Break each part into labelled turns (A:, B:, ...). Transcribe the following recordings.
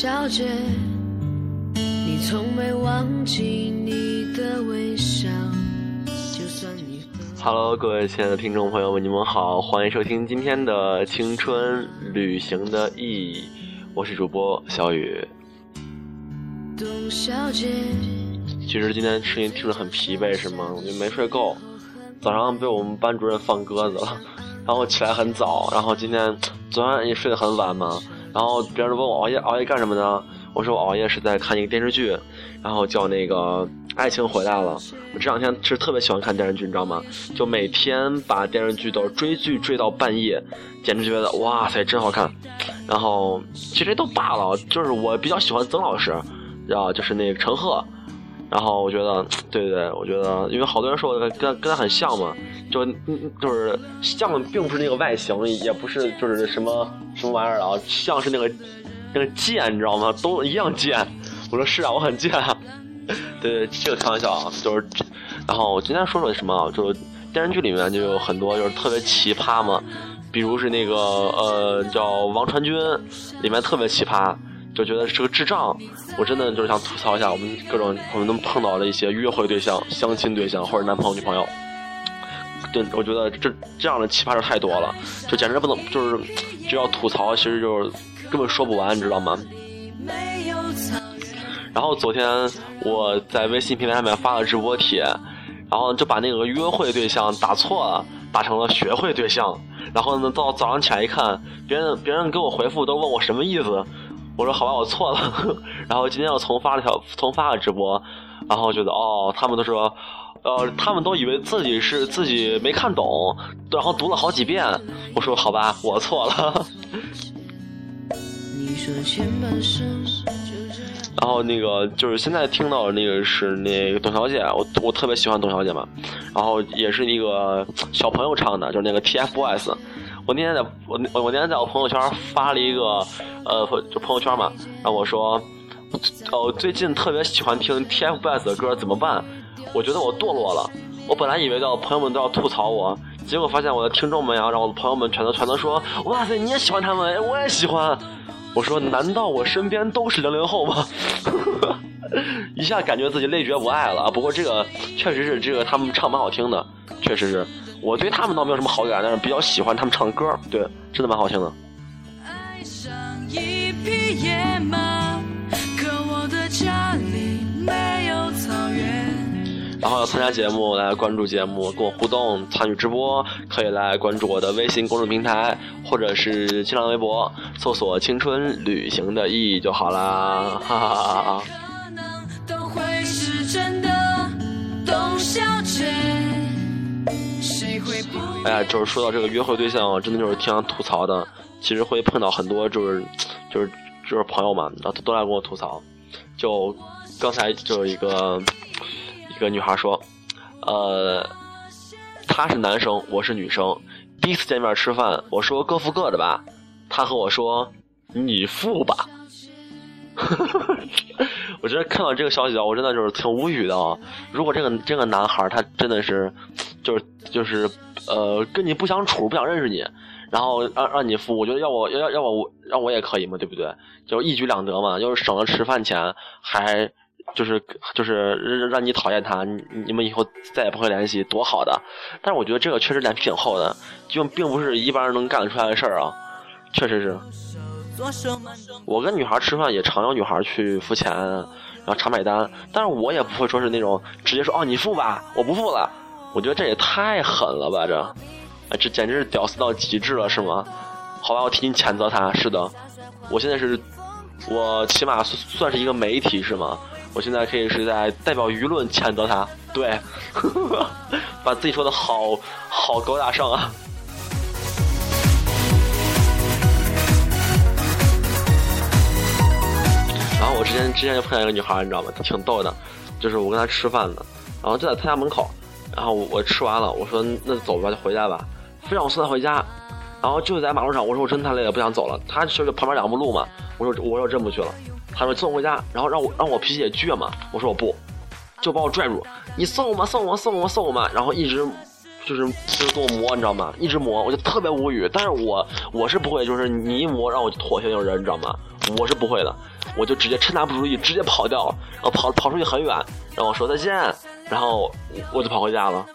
A: 小姐，你从没忘记你的微笑。就算你
B: Hello，各位亲爱的听众朋友们，你们好，欢迎收听今天的青春旅行的意义，我是主播小雨。
A: 董小姐，
B: 其实今天声音听着很疲惫，是吗？我就没睡够，早上被我们班主任放鸽子了，然后起来很早，然后今天昨晚也睡得很晚嘛，然后别人问我熬夜熬夜干什么呢？我说我熬夜是在看一个电视剧，然后叫那个《爱情回来了》。我这两天是特别喜欢看电视剧，你知道吗？就每天把电视剧都追剧追到半夜，简直觉得哇塞真好看。然后其实都罢了，就是我比较喜欢曾老师。然后就是那个陈赫，然后我觉得，对对对，我觉得，因为好多人说跟跟他很像嘛，就就是像，并不是那个外形，也不是就是什么什么玩意儿啊，像是那个那个贱，你知道吗？都一样贱。我说是啊，我很贱。对对，这个开玩笑啊，就是，然后我今天说说什么，就是电视剧里面就有很多就是特别奇葩嘛，比如是那个呃叫王传君，里面特别奇葩。就觉得是个智障，我真的就是想吐槽一下我们各种我们能碰到的一些约会对象、相亲对象或者男朋友、女朋友。对，我觉得这这样的奇葩事太多了，就简直不能，就是就要吐槽，其实就是根本说不完，你知道吗？然后昨天我在微信平台上面发了直播帖，然后就把那个约会对象打错了，打成了学会对象。然后呢，到早上起来一看，别人别人给我回复都问我什么意思。我说好吧，我错了。然后今天又重发了条，重发了直播，然后觉得哦，他们都说，呃，他们都以为自己是自己没看懂，然后读了好几遍。我说好吧，我错了。然后那个就是现在听到的那个是那个董小姐，我我特别喜欢董小姐嘛。然后也是一个小朋友唱的，就是那个 TFBOYS。我那天在我我那天在我朋友圈发了一个，呃，就朋友圈嘛，然后我说，哦，最近特别喜欢听 TFBOYS 的歌，怎么办？我觉得我堕落了。我本来以为的朋友们都要吐槽我，结果发现我的听众们呀，然后我的朋友们全都全都说，哇塞，你也喜欢他们？我也喜欢。我说，难道我身边都是零零后吗？一下感觉自己累觉不爱了。不过这个确实是这个他们唱蛮好听的，确实是。我对他们倒没有什么好感，但是比较喜欢他们唱歌，对，真的蛮好听的。
A: 爱上一匹野马，可我的家里没有草原
B: 然后要参加节目，来关注节目，跟我互动，参与直播，可以来关注我的微信公众平台，或者是新浪微博，搜索“青春旅行的意义”就好啦，哈哈哈哈。哎呀，就是说到这个约会对象，我真的就是挺想吐槽的。其实会碰到很多，就是就是就是朋友嘛，然后都来跟我吐槽。就刚才就有一个一个女孩说，呃，他是男生，我是女生，第一次见面吃饭，我说各付各的吧，他和我说你付吧。我觉得看到这个消息啊，我真的就是挺无语的啊。如果这个这个男孩他真的是。就是就是，呃，跟你不想处，不想认识你，然后让让你付，我觉得要我要要我让我也可以嘛，对不对？就一举两得嘛，又是省了吃饭钱，还就是就是让你讨厌他，你你们以后再也不会联系，多好的！但是我觉得这个确实脸皮挺厚的，就并不是一般人能干得出来的事儿啊，确实是。我跟女孩吃饭也常有女孩去付钱，然后常买单，但是我也不会说是那种直接说哦你付吧，我不付了。我觉得这也太狠了吧！这，哎，这简直是屌丝到极致了，是吗？好吧，我替你谴责他。是的，我现在是，我起码算是一个媒体，是吗？我现在可以是在代表舆论谴责他。对，把自己说的好好高大上啊。我之前之前就碰见一个女孩，你知道吗？挺逗的，就是我跟她吃饭呢，然后就在她家门口。然后我我吃完了，我说那走吧，就回家吧。非让我送她回家，然后就在马路上，我说我真太累了，不想走了。她就是旁边两步路嘛，我说我说真不去了。她说送回家，然后让我让我脾气也倔嘛，我说我不，就把我拽住，你送我吗？送我送我送我吗？然后一直就是就是给我磨，你知道吗？一直磨，我就特别无语。但是我我是不会，就是你一磨让我妥协那种人，你知道吗？我是不会的，我就直接趁他不注意，直接跑掉，然后跑跑出去很远，然后说再见，然后我就跑回家了。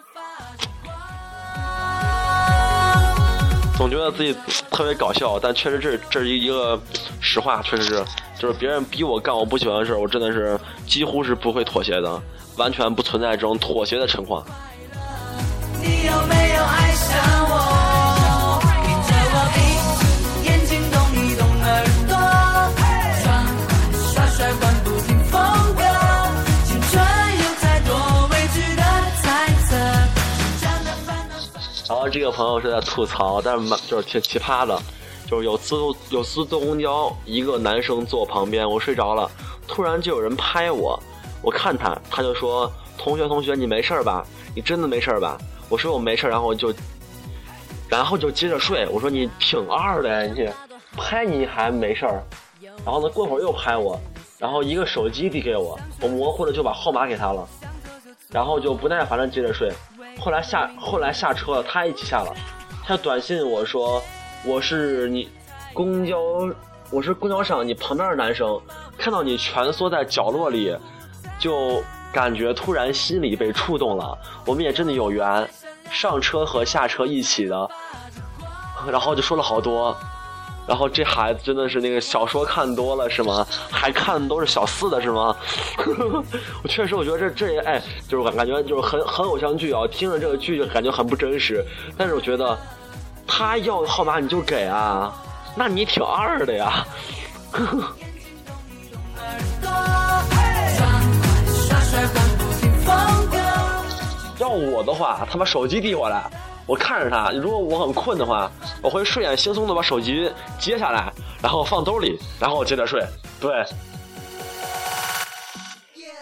B: 总觉得自己特别搞笑，但确实这这是一个实话，确实是，就是别人逼我干我不喜欢的事我真的是几乎是不会妥协的，完全不存在这种妥协的情况。你有没有爱这个朋友是在吐槽，但是蛮就是挺奇葩的，就是有次有次坐公交，一个男生坐旁边，我睡着了，突然就有人拍我，我看他，他就说：“同学同学，你没事吧？你真的没事吧？”我说我没事然后就，然后就接着睡。我说你挺二的，你拍你还没事儿，然后呢过会儿又拍我，然后一个手机递给我，我模糊的就把号码给他了，然后就不耐烦的接着睡。后来下后来下车了，他一起下了，他短信我说我是你公交我是公交上你旁边的男生，看到你蜷缩在角落里，就感觉突然心里被触动了。我们也真的有缘，上车和下车一起的，然后就说了好多。然后这孩子真的是那个小说看多了是吗？还看的都是小四的是吗？我确实我觉得这这也哎，就是感感觉就是很很偶像剧啊，听着这个剧就感觉很不真实。但是我觉得他要号码你就给啊，那你挺二的呀。要我的话，他把手机递过来。我看着他，如果我很困的话，我会睡眼惺忪的把手机接下来，然后放兜里，然后接着睡。对。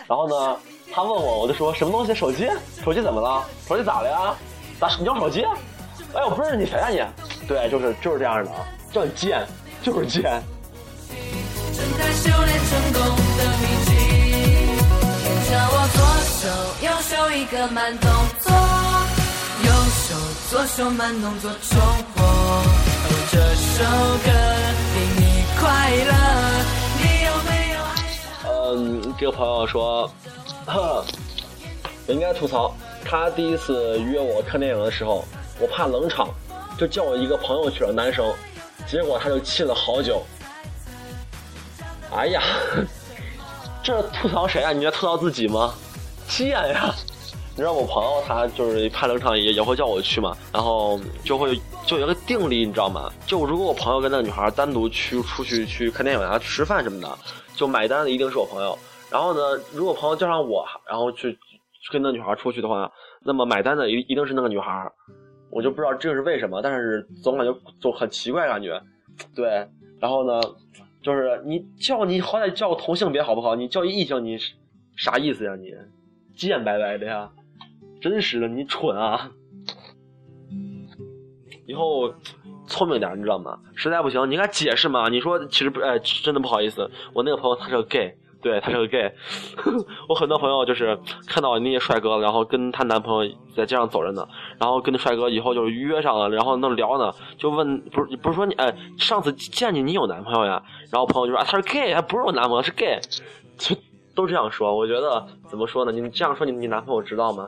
B: 然后呢，他问我，我就说什么东西？手机？手机怎么了？手机咋了呀？咋你要手机？哎，我不认识你，谁呀你？对，就是就是这样的啊，叫贱，就是贱。左手慢动作重活，哦，这首歌令你快乐。你有没有爱嗯，这个朋友说，呵，我应该吐槽，他第一次约我看电影的时候，我怕冷场，就叫我一个朋友去了男生，结果他就气了好久。哎呀，这吐槽谁啊？你在吐槽自己吗？贱呀！你知道我朋友他就是怕冷场也也会叫我去嘛，然后就会就有个定力，你知道吗？就如果我朋友跟那个女孩单独去出去去看电影啊、吃饭什么的，就买单的一定是我朋友。然后呢，如果朋友叫上我，然后去跟那女孩出去的话，那么买单的一一定是那个女孩。我就不知道这是为什么，但是总感觉就很奇怪感觉。对，然后呢，就是你叫你好歹叫个同性别好不好？你叫异性你啥意思呀？你贱白白的呀！真实的，你蠢啊！以后聪明点，你知道吗？实在不行，你该解释嘛。你说其实不，哎，真的不好意思，我那个朋友他是个 gay，对他是个 gay。我很多朋友就是看到那些帅哥，然后跟她男朋友在街上走着呢，然后跟那帅哥以后就是约上了，然后那聊呢，就问不是不是说你哎，上次见你你有男朋友呀？然后朋友就说啊，他是 gay，还不是我男朋友，是 gay，就都这样说。我觉得怎么说呢？你这样说，你你男朋友知道吗？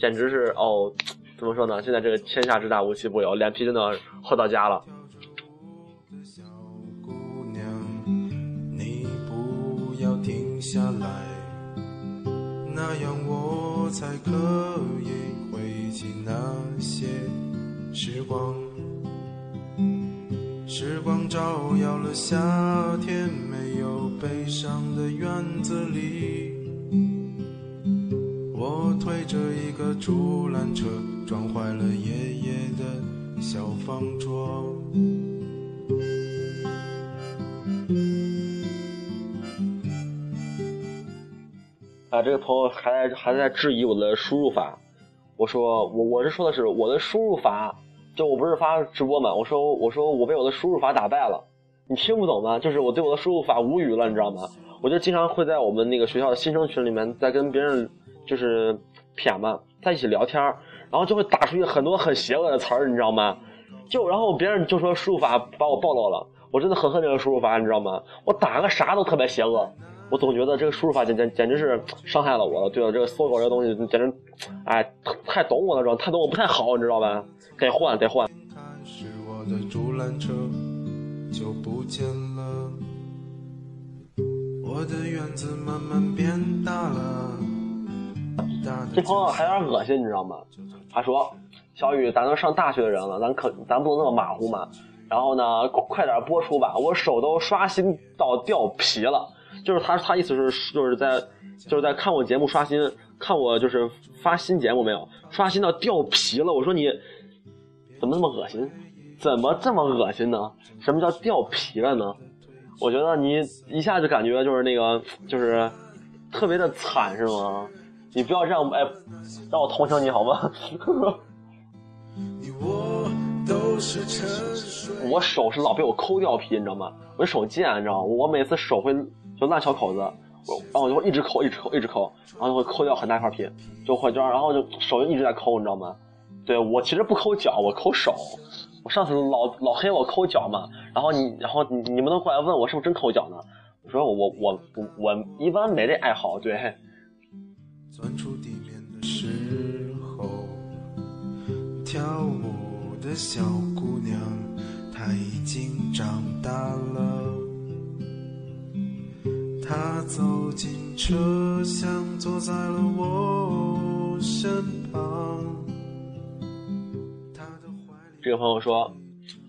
B: 简直是哦，怎么说呢？现在这个天下之大，无奇不有，脸皮真的厚到家了。小姑娘，你不要停下来，那样我才可以回忆那些时光。时光照耀了夏天，没有悲伤的院子里。我推着一个竹篮车，撞坏了爷爷的小方桌。啊，这个朋友还在还在质疑我的输入法。我说我我是说的是我的输入法，就我不是发直播嘛？我说我说我被我的输入法打败了，你听不懂吗？就是我对我的输入法无语了，你知道吗？我就经常会在我们那个学校的新生群里面在跟别人。就是谝嘛，在一起聊天然后就会打出去很多很邪恶的词儿，你知道吗？就然后别人就说输入法把我暴露了，我真的很恨这个输入法，你知道吗？我打个啥都特别邪恶，我总觉得这个输入法简简简直是伤害了我了。对了，这个搜狗这个东西简直，哎，太懂我了，知道太懂我不太好，你知道吧？得换，得换。就不见了。我的院子慢慢变大了。这朋友还有点恶心，你知道吗？他说：“小雨，咱都上大学的人了，咱可咱不能那么马虎嘛。然后呢，快点播出吧，我手都刷新到掉皮了。就是他，他意思是就是在就是在看我节目刷新，看我就是发新节目没有？刷新到掉皮了。我说你怎么那么恶心？怎么这么恶心呢？什么叫掉皮了呢？我觉得你一下就感觉就是那个就是特别的惨，是吗？你不要这样，哎，让我同情你好吗？我手是老被我抠掉皮，你知道吗？我手贱，你知道吗？我每次手会就烂小口子，我然后我就会一直抠，一直抠，一直抠，然后就会抠掉很大一块皮，就会这样，然后就手就一直在抠，你知道吗？对我其实不抠脚，我抠手。我上次老老黑我抠脚嘛，然后你然后你你们都过来问我是不是真抠脚呢？我说我我我我一般没这爱好，对。钻出地面的时候，跳舞的小姑娘，她已经长大了。她走进车厢，坐在了我身旁。这个朋友说，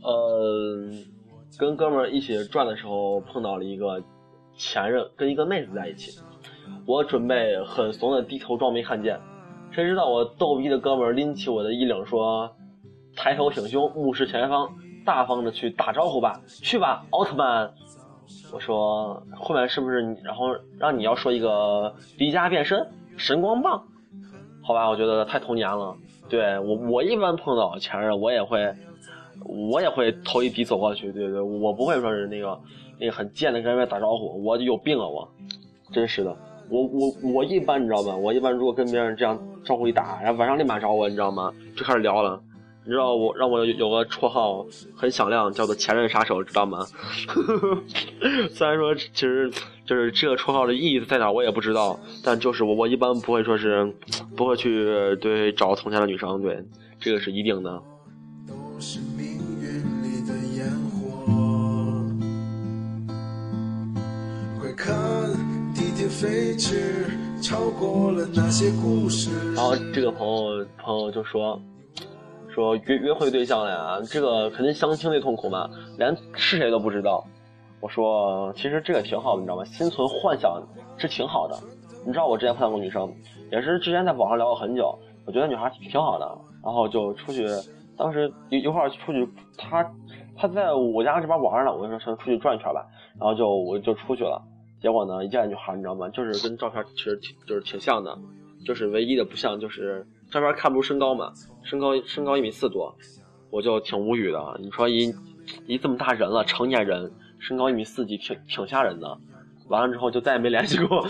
B: 呃，跟哥们一起转的时候碰到了一个前任，跟一个妹子在一起。我准备很怂的低头装没看见，谁知道我逗逼的哥们拎起我的衣领说：“抬头挺胸，目视前方，大方的去打招呼吧，去吧，奥特曼。”我说后面是不是你？然后让你要说一个迪迦变身，神光棒？好吧，我觉得太童年了。对我，我一般碰到前任，我也会，我也会头一低走过去。对对，我不会说是那个那个很贱的跟人家打招呼，我有病啊我，真是的。我我我一般你知道吗？我一般如果跟别人这样招呼一打，然后晚上立马找我，你知道吗？就开始聊了。你知道我让我有个绰号很响亮，叫做前任杀手，知道吗？虽然说其实就是这个绰号的意义在哪我也不知道，但就是我我一般不会说是不会去对找从前的女生，对这个是一定的。飞驰，超过了那些故事然后这个朋友朋友就说说约约会对象了呀，这个肯定相亲最痛苦嘛，连是谁都不知道。我说其实这个挺好的，你知道吗？心存幻想是挺好的。你知道我之前碰到过女生，也是之前在网上聊了很久，我觉得女孩挺好的，然后就出去，当时一一块出去，她她在我家这边玩呢，我就说出去转一圈吧，然后就我就出去了。结果呢，一见女孩，你知道吗？就是跟照片其实挺就是挺像的，就是唯一的不像就是照片看不出身高嘛，身高身高一米四多，我就挺无语的。你说一一这么大人了，成年人身高一米四几，挺挺吓人的。完了之后就再也没联系过，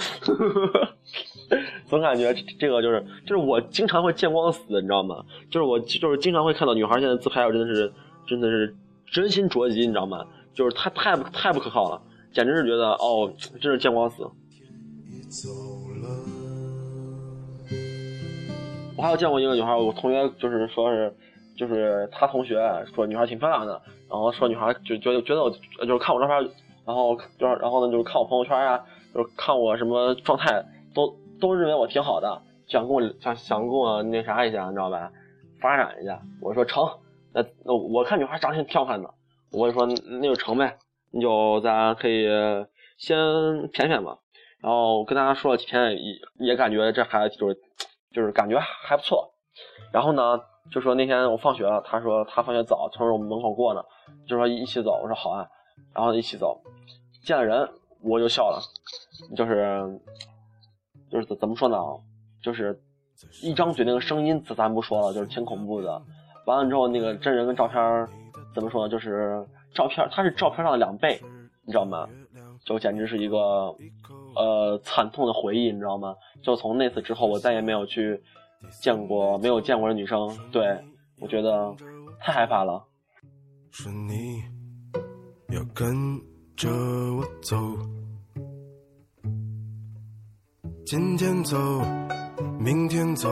B: 总感觉这个就是就是我经常会见光死，你知道吗？就是我就是经常会看到女孩现在自拍，我真的是真的是真心着急，你知道吗？就是太太不太不可靠了。简直是觉得哦，真是见光死。我还有见过一个女孩，我同学就是说是，就是他同学说女孩挺漂亮的，然后说女孩就觉得觉得我就是看我照片，然后就是然后呢就是看我朋友圈啊，就是看我什么状态，都都认为我挺好的，想跟我想想跟我那啥一下，你知道吧？发展一下。我说成，那那我看女孩长得挺漂亮的，我就说那就成呗。你就咱可以先谝谝吧，然后跟大家说了几天，也也感觉这孩子就是就是感觉还不错。然后呢，就说那天我放学了，他说他放学早，从我们门口过呢，就说一起走。我说好啊，然后一起走，见了人我就笑了，就是就是怎怎么说呢？就是一张嘴那个声音咱咱不说了，就是挺恐怖的。完了之后那个真人跟照片怎么说呢？就是。照片，它是照片上的两倍，你知道吗？就简直是一个，呃，惨痛的回忆，你知道吗？就从那次之后，我再也没有去，见过没有见过的女生，对我觉得太害怕了。
C: 是你要跟着我走，今天走，明天走，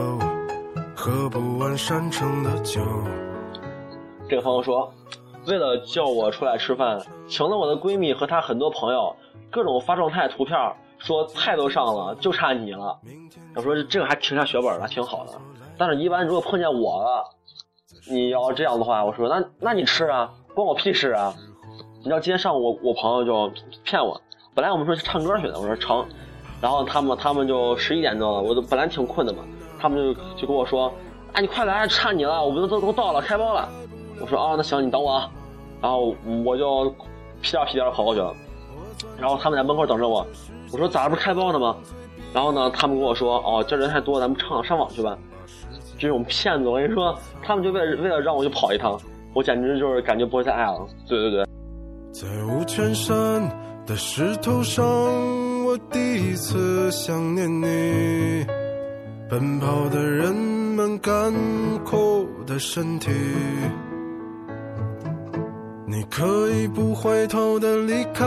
C: 喝不完山城的酒。
B: 这个朋友说，为了叫我出来吃饭，请了我的闺蜜和她很多朋友，各种发状态图片，说菜都上了，就差你了。我说这个还挺下血本的，挺好的。但是，一般如果碰见我了，你要这样的话，我说那那你吃啊，关我屁事啊！你知道今天上午我我朋友就骗我，本来我们说去唱歌去的，我说成，然后他们他们就十一点钟了，我都本来挺困的嘛，他们就就跟我说，啊你快来，差你了，我们都都到了，开包了。我说啊那行你等我啊，然后我就屁颠屁颠跑过去了，然后他们在门口等着我，我说咋不开包呢吗？然后呢他们跟我说哦这人太多，咱们上上网去吧。这种骗子，我跟你说，他们就为了为了让我去跑一趟，我简直就是感觉不会再爱了。对对对。
C: 在五泉山的石头上，我第一次想念你。奔跑的人们干枯的身体，你可以不回头的离开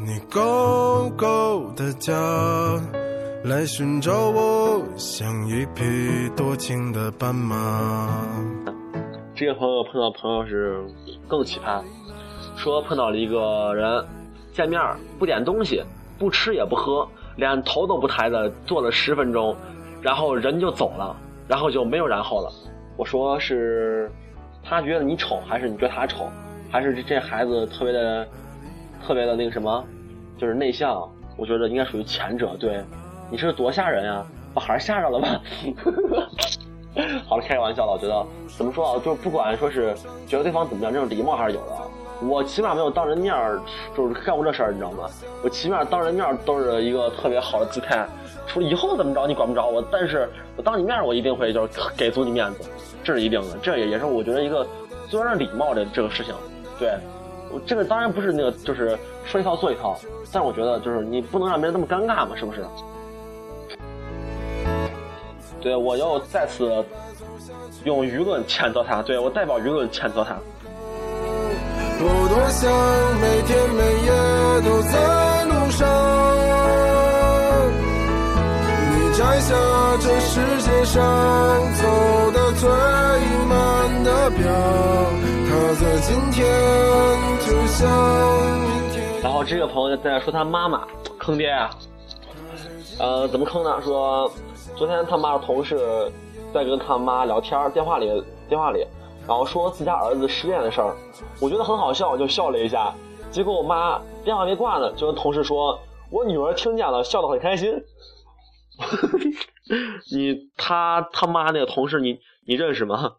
C: 你高高的家。来寻找我，像一匹多情的斑马。
B: 这个朋友碰到朋友是更奇葩，说碰到了一个人，见面不点东西，不吃也不喝，连头都不抬的坐了十分钟，然后人就走了，然后就没有然后了。我说是，他觉得你丑，还是你觉得他丑，还是这孩子特别的，特别的那个什么，就是内向？我觉得应该属于前者，对。你是多吓人呀！把孩儿吓着了吧？好了，开个玩笑了。我觉得怎么说啊，就是不管说是觉得对方怎么样，这种礼貌还是有的。我起码没有当人面儿就是干过这事儿，你知道吗？我起码当人面儿都是一个特别好的姿态。除了以后怎么着你管不着我，但是我当你面儿我一定会就是给足你面子，这是一定的。这也也是我觉得一个做人礼貌的这个事情。对，我这个当然不是那个就是说一套做一套，但我觉得就是你不能让别人那么尴尬嘛，是不是？对，我要再次用舆论谴责他。对我代表舆论谴责他。
C: 我多想每天每夜都在路上。你摘下这世界上最今天就像明天。
B: 然后这个朋友在说他妈妈坑爹啊，呃，怎么坑呢？说。昨天他妈的同事在跟他妈聊天，电话里电话里，然后说自家儿子失恋的事儿，我觉得很好笑，就笑了一下。结果我妈电话没挂呢，就跟同事说：“我女儿听见了，笑得很开心。”你他他妈那个同事，你你认识吗？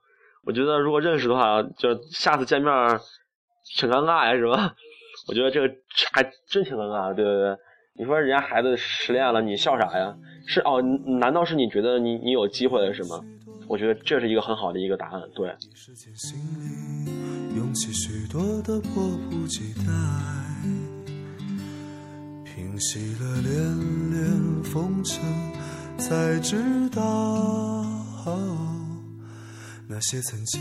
B: 我觉得如果认识的话，就下次见面挺尴尬呀，是吧？我觉得这个还真挺尴尬的，对对对。你说人家孩子失恋了，你笑啥呀？是哦，难道是你觉得你你有机会了是吗？我觉得这是一个很好的一个答案，对。平息了连连风尘，才知道那些曾经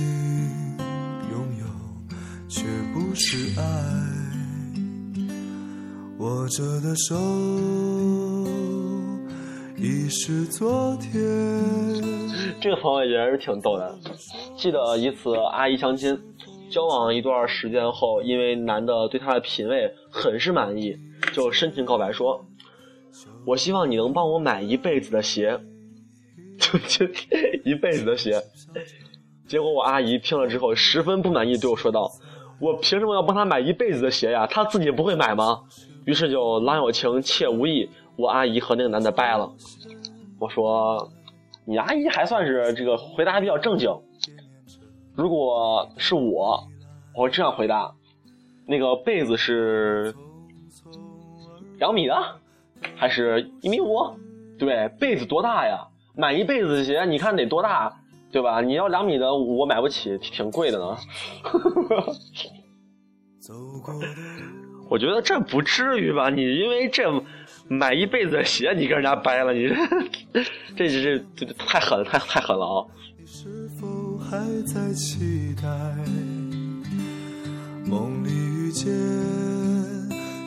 B: 拥有，却不是爱。握着的手已是昨天。这个朋友也是挺逗的。记得一次阿姨相亲，交往一段时间后，因为男的对她的品味很是满意，就深情告白说：“我希望你能帮我买一辈子的鞋。”就就一辈子的鞋。结果我阿姨听了之后十分不满意，对我说道：“我凭什么要帮他买一辈子的鞋呀？他自己不会买吗？”于是就郎有情妾无意，我阿姨和那个男的掰了。我说，你阿姨还算是这个回答比较正经。如果是我，我会这样回答：那个被子是两米的，还是一米五？对，被子多大呀？买一辈子的鞋，你看得多大，对吧？你要两米的，我买不起，挺贵的呢。我觉得这不至于吧？你因为这买一辈子的鞋，你跟人家掰了，你 这这这这太狠了，太太狠了啊！
C: 你是否还在期待梦里遇见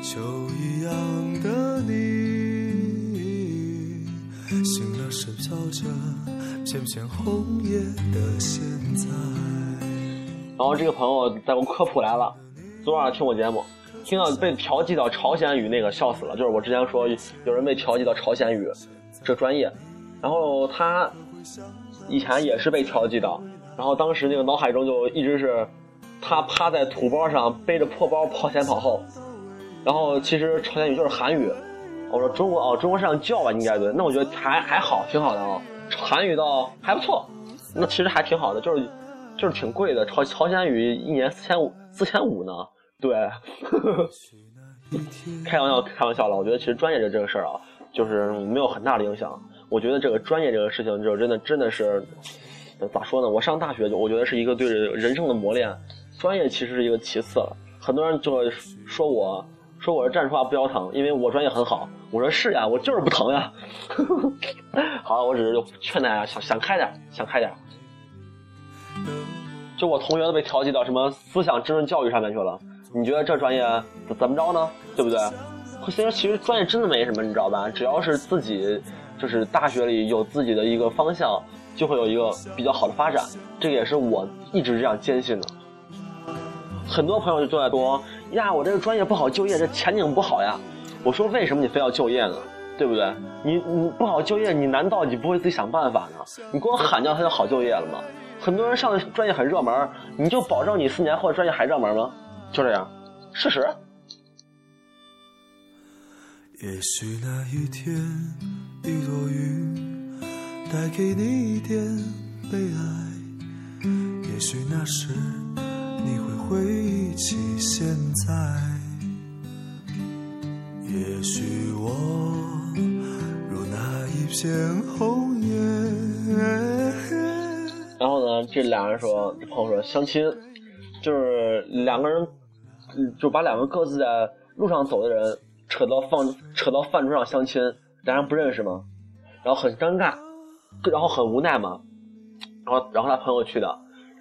C: 秋一样的你？是飘着片片红叶的现在。
B: 然后这个朋友在我科普来了，昨晚听我节目，听到被调剂到朝鲜语那个笑死了，就是我之前说有人被调剂到朝鲜语这专业，然后他以前也是被调剂的，然后当时那个脑海中就一直是他趴在土包上背着破包跑前跑后，然后其实朝鲜语就是韩语，我说中国哦中国是这样叫吧应该对，那我觉得还还好挺好的啊、韩语倒还不错，那其实还挺好的，就是就是挺贵的，朝朝鲜语一年四千五四千五呢，对，开玩笑开玩笑了，我觉得其实专业这这个事儿啊，就是没有很大的影响。我觉得这个专业这个事情，就真的真的是，咋说呢？我上大学就我觉得是一个对人生的磨练，专业其实是一个其次了。很多人就说我说我是站着说话不腰疼，因为我专业很好。我说是呀，我就是不疼呀。好，我只是劝大家想想开点，想开点。就我同学都被调剂到什么思想政治教育上面去了，你觉得这专业怎么着呢？对不对？其实其实专业真的没什么，你知道吧？只要是自己就是大学里有自己的一个方向，就会有一个比较好的发展。这也是我一直这样坚信的。很多朋友就在说呀，我这个专业不好就业，这前景不好呀。我说为什么你非要就业呢？对不对？你你不好就业，你难道你不会自己想办法呢？你光喊叫他就好就业了吗？很多人上的专业很热门，你就保证你四年后的专业还热门吗？就这样，事实。
C: 也许那一天，一朵云带给你一点悲哀。也许那时
B: 然后呢，这俩人说，这朋友说相亲，就是两个人，就把两个各自在路上走的人扯到饭扯到饭桌上相亲，俩人不认识吗？然后很尴尬，然后很无奈嘛。然后然后他朋友去的，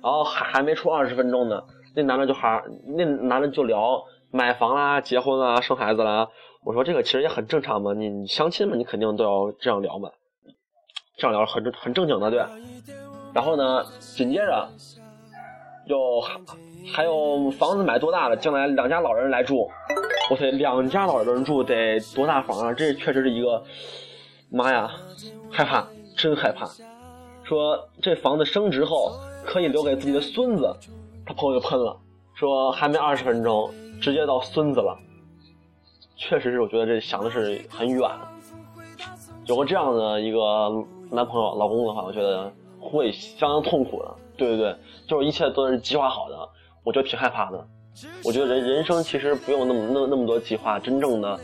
B: 然后还还没出二十分钟呢，那男的就还那男的就聊买房啦、结婚啦、生孩子啦。我说这个其实也很正常嘛，你相亲嘛，你肯定都要这样聊嘛，这样聊很正很正经的对。然后呢，紧接着又还有房子买多大了？将来两家老人来住，我操，两家老人住得多大房啊？这确实是一个，妈呀，害怕，真害怕。说这房子升值后可以留给自己的孙子，他朋友就喷了，说还没二十分钟，直接到孙子了。确实是，我觉得这想的是很远。有个这样的一个男朋友、老公的话，我觉得会相当痛苦的。对对对，就是一切都是计划好的，我觉得挺害怕的。我觉得人人生其实不用那么那那么多计划，真正的，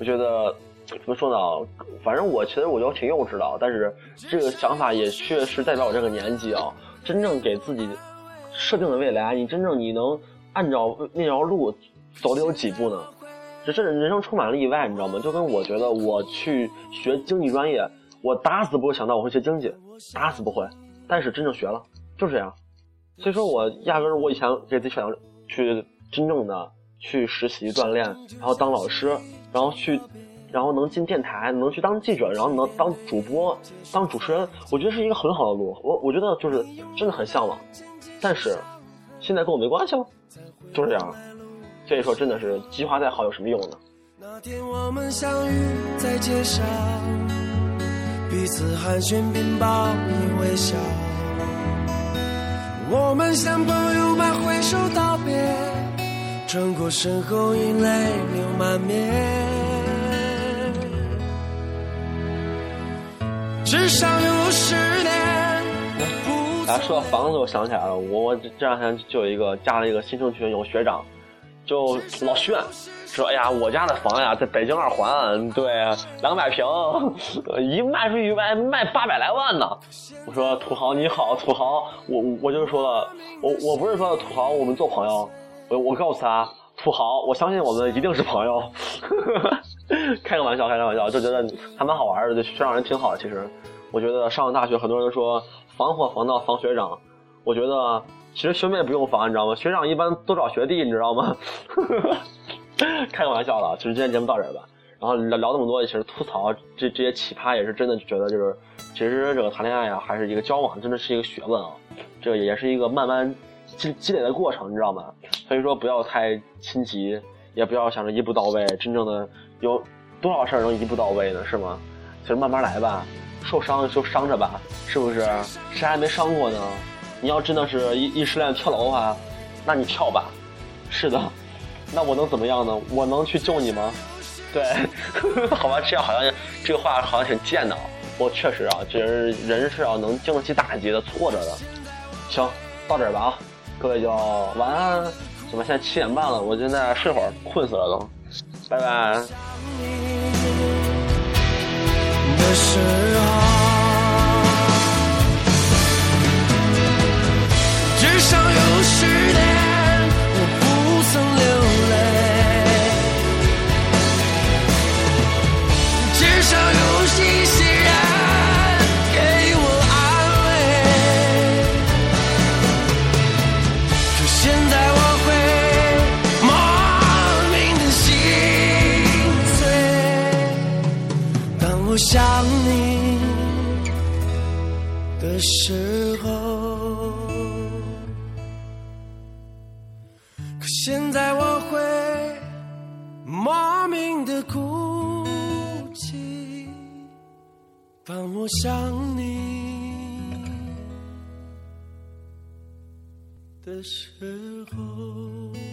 B: 我觉得怎么说呢？反正我其实我觉得挺幼稚的，但是这个想法也确实代表我这个年纪啊，真正给自己设定的未来，你真正你能按照那条路走的有几步呢？这这人生充满了意外，你知道吗？就跟我觉得我去学经济专业，我打死不会想到我会学经济，打死不会。但是真正学了，就是这样。所以说我压根儿我以前给自己想去真正的去实习锻炼，然后当老师，然后去，然后能进电台，能去当记者，然后能当主播、当主持人，我觉得是一个很好的路。我我觉得就是真的很向往，但是现在跟我没关系了，就是这样。所以说，真的是计划再好有什么用呢？
C: 那天我们相遇在街上，彼此寒暄并报以微笑。我们像朋友般挥手道别，转过身后已泪流满面。至少有十年，我不
B: 啊，说到房子，我想起来了，我我这两天就有一个加了一个新生群，有个学长，就老炫，说哎呀，我家的房呀，在北京二环，对，两百平，一卖出去卖卖八百来万呢。我说土豪你好，土豪，我我就说了，我我不是说土豪，我们做朋友，我我告诉他，土豪，我相信我们一定是朋友。开个玩笑，开个玩笑，就觉得还蛮好玩的，学长人挺好的。其实，我觉得上了大学，很多人说防火防盗防学长，我觉得其实学妹不用防，你知道吗？学长一般都找学弟，你知道吗？开个玩笑了，其实今天节目到这儿吧。然后聊聊那么多，其实吐槽这这些奇葩也是真的觉得就是，其实这个谈恋爱啊，还是一个交往，真的是一个学问啊。这个也是一个慢慢积积累的过程，你知道吗？所以说不要太心急，也不要想着一步到位。真正的有多少事儿能一步到位呢？是吗？其实慢慢来吧，受伤就伤着吧，是不是？谁还没伤过呢？你要真的是一一失恋跳楼的话，那你跳吧。是的，那我能怎么样呢？我能去救你吗？对，好吧，这样好像这个话好像挺贱的。我确实啊，这人人是要能经得起打击的、挫折的。行，到这儿吧啊，各位就晚安。怎么现在七点半了？我现在睡会儿，困死了都。拜拜。至少有十年，当我想你的时候。